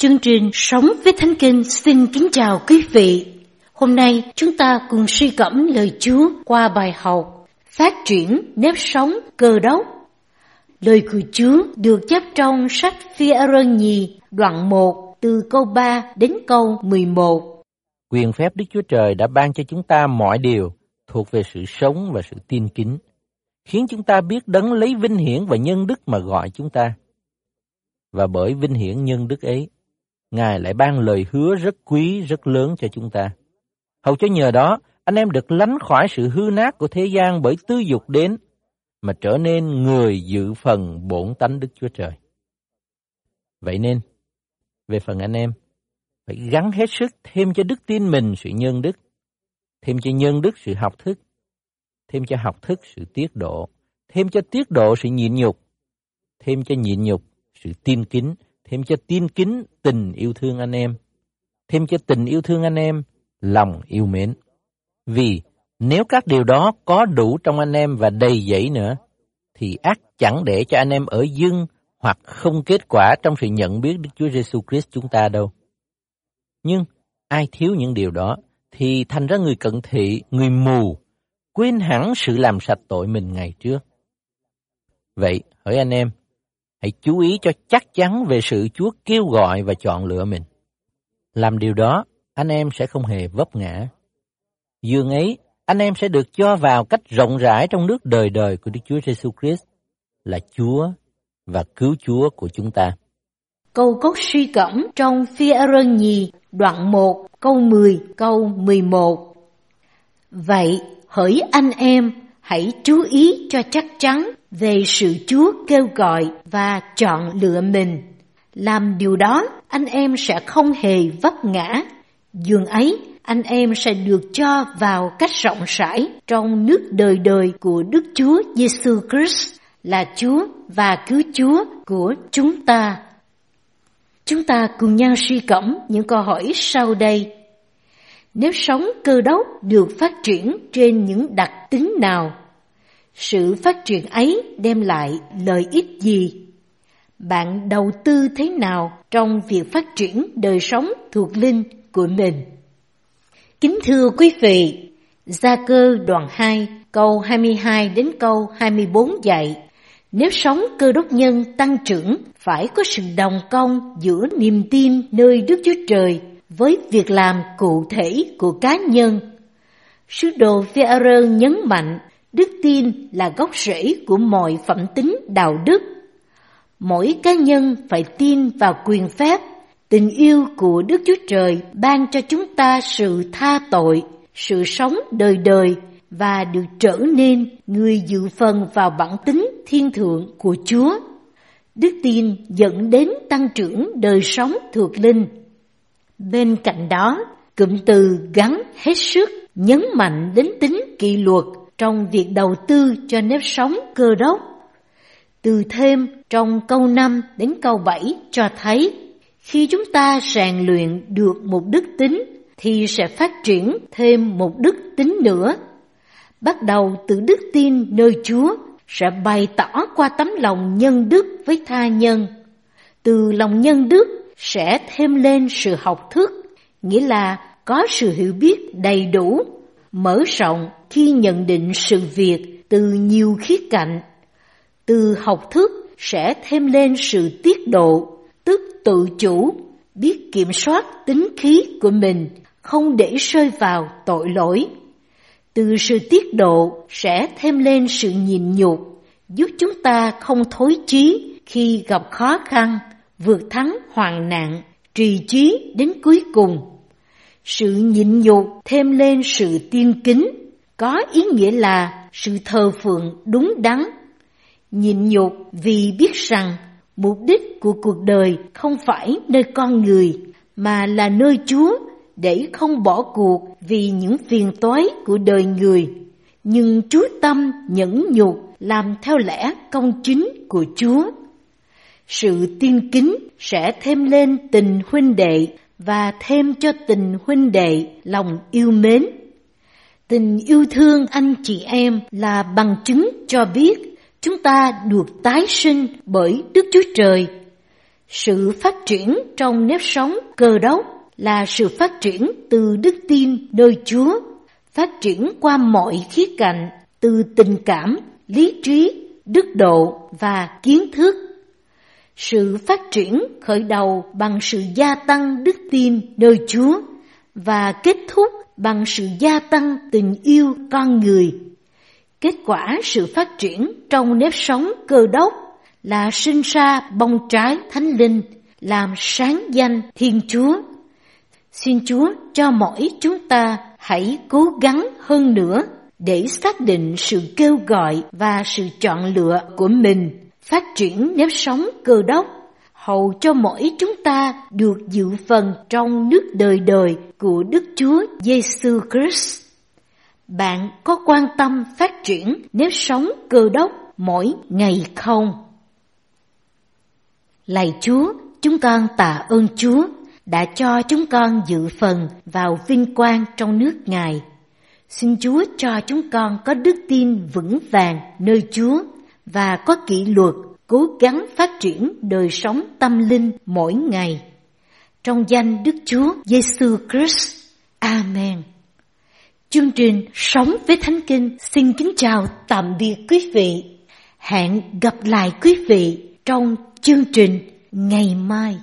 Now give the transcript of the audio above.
Chương trình Sống với Thánh Kinh xin kính chào quý vị. Hôm nay chúng ta cùng suy gẫm lời Chúa qua bài học Phát triển nếp sống cơ đốc. Lời của Chúa được chép trong sách phi rơ nhì đoạn 1 từ câu 3 đến câu 11. Quyền phép Đức Chúa Trời đã ban cho chúng ta mọi điều thuộc về sự sống và sự tin kính, khiến chúng ta biết đấng lấy vinh hiển và nhân đức mà gọi chúng ta. Và bởi vinh hiển nhân đức ấy, Ngài lại ban lời hứa rất quý, rất lớn cho chúng ta. Hầu cho nhờ đó, anh em được lánh khỏi sự hư nát của thế gian bởi tư dục đến, mà trở nên người dự phần bổn tánh Đức Chúa Trời. Vậy nên, về phần anh em, phải gắn hết sức thêm cho đức tin mình sự nhân đức, thêm cho nhân đức sự học thức, thêm cho học thức sự tiết độ, thêm cho tiết độ sự nhịn nhục, thêm cho nhịn nhục sự tin kính, thêm cho tin kính tình yêu thương anh em, thêm cho tình yêu thương anh em lòng yêu mến. Vì nếu các điều đó có đủ trong anh em và đầy dẫy nữa, thì ác chẳng để cho anh em ở dưng hoặc không kết quả trong sự nhận biết Đức Chúa Giêsu Christ chúng ta đâu. Nhưng ai thiếu những điều đó thì thành ra người cận thị, người mù, quên hẳn sự làm sạch tội mình ngày trước. Vậy, hỏi anh em, hãy chú ý cho chắc chắn về sự Chúa kêu gọi và chọn lựa mình. Làm điều đó, anh em sẽ không hề vấp ngã. Dương ấy, anh em sẽ được cho vào cách rộng rãi trong nước đời đời của Đức Chúa Giêsu Christ là Chúa và cứu Chúa của chúng ta. Câu cốt suy cẩm trong phi rơ nhì đoạn 1 câu 10 câu 11 Vậy hỡi anh em hãy chú ý cho chắc chắn về sự Chúa kêu gọi và chọn lựa mình. Làm điều đó, anh em sẽ không hề vấp ngã. Dường ấy, anh em sẽ được cho vào cách rộng rãi trong nước đời đời của Đức Chúa Giêsu Christ là Chúa và cứu Chúa của chúng ta. Chúng ta cùng nhau suy cẩm những câu hỏi sau đây. Nếu sống cơ đốc được phát triển trên những đặc tính nào? Sự phát triển ấy đem lại lợi ích gì? Bạn đầu tư thế nào trong việc phát triển đời sống thuộc linh của mình? Kính thưa quý vị, Gia cơ đoạn 2 câu 22 đến câu 24 dạy Nếu sống cơ đốc nhân tăng trưởng phải có sự đồng công giữa niềm tin nơi Đức Chúa Trời với việc làm cụ thể của cá nhân. Sứ đồ phi nhấn mạnh đức tin là gốc rễ của mọi phẩm tính đạo đức. Mỗi cá nhân phải tin vào quyền phép, tình yêu của Đức Chúa Trời ban cho chúng ta sự tha tội, sự sống đời đời và được trở nên người dự phần vào bản tính thiên thượng của Chúa. Đức tin dẫn đến tăng trưởng đời sống thuộc linh. Bên cạnh đó, cụm từ gắn hết sức nhấn mạnh đến tính kỷ luật trong việc đầu tư cho nếp sống cơ đốc. Từ thêm trong câu 5 đến câu 7 cho thấy khi chúng ta rèn luyện được một đức tính thì sẽ phát triển thêm một đức tính nữa. Bắt đầu từ đức tin nơi Chúa sẽ bày tỏ qua tấm lòng nhân đức với tha nhân. Từ lòng nhân đức sẽ thêm lên sự học thức, nghĩa là có sự hiểu biết đầy đủ, mở rộng khi nhận định sự việc từ nhiều khía cạnh. Từ học thức sẽ thêm lên sự tiết độ, tức tự chủ, biết kiểm soát tính khí của mình, không để rơi vào tội lỗi. Từ sự tiết độ sẽ thêm lên sự nhịn nhục, giúp chúng ta không thối chí khi gặp khó khăn, vượt thắng hoàn nạn, trì trí đến cuối cùng. Sự nhịn nhục thêm lên sự tiên kính, có ý nghĩa là sự thờ phượng đúng đắn. Nhịn nhục vì biết rằng mục đích của cuộc đời không phải nơi con người mà là nơi Chúa để không bỏ cuộc vì những phiền toái của đời người, nhưng chú tâm nhẫn nhục làm theo lẽ công chính của Chúa. Sự tiên kính sẽ thêm lên tình huynh đệ và thêm cho tình huynh đệ lòng yêu mến. Tình yêu thương anh chị em là bằng chứng cho biết chúng ta được tái sinh bởi Đức Chúa Trời. Sự phát triển trong nếp sống cơ đốc là sự phát triển từ đức tin nơi Chúa, phát triển qua mọi khía cạnh, từ tình cảm, lý trí, đức độ và kiến thức. Sự phát triển khởi đầu bằng sự gia tăng đức tin nơi Chúa và kết thúc bằng sự gia tăng tình yêu con người. Kết quả sự phát triển trong nếp sống cơ đốc là sinh ra bông trái thánh linh, làm sáng danh Thiên Chúa. Xin Chúa cho mỗi chúng ta hãy cố gắng hơn nữa để xác định sự kêu gọi và sự chọn lựa của mình, phát triển nếp sống cơ đốc, hầu cho mỗi chúng ta được dự phần trong nước đời đời của Đức Chúa Giêsu Christ. Bạn có quan tâm phát triển nếp sống cơ đốc mỗi ngày không? Lạy Chúa, chúng con tạ ơn Chúa đã cho chúng con dự phần vào vinh quang trong nước Ngài. Xin Chúa cho chúng con có đức tin vững vàng nơi Chúa và có kỷ luật cố gắng phát triển đời sống tâm linh mỗi ngày. Trong danh Đức Chúa Giêsu Christ. Amen. Chương trình Sống với Thánh Kinh xin kính chào tạm biệt quý vị. Hẹn gặp lại quý vị trong chương trình ngày mai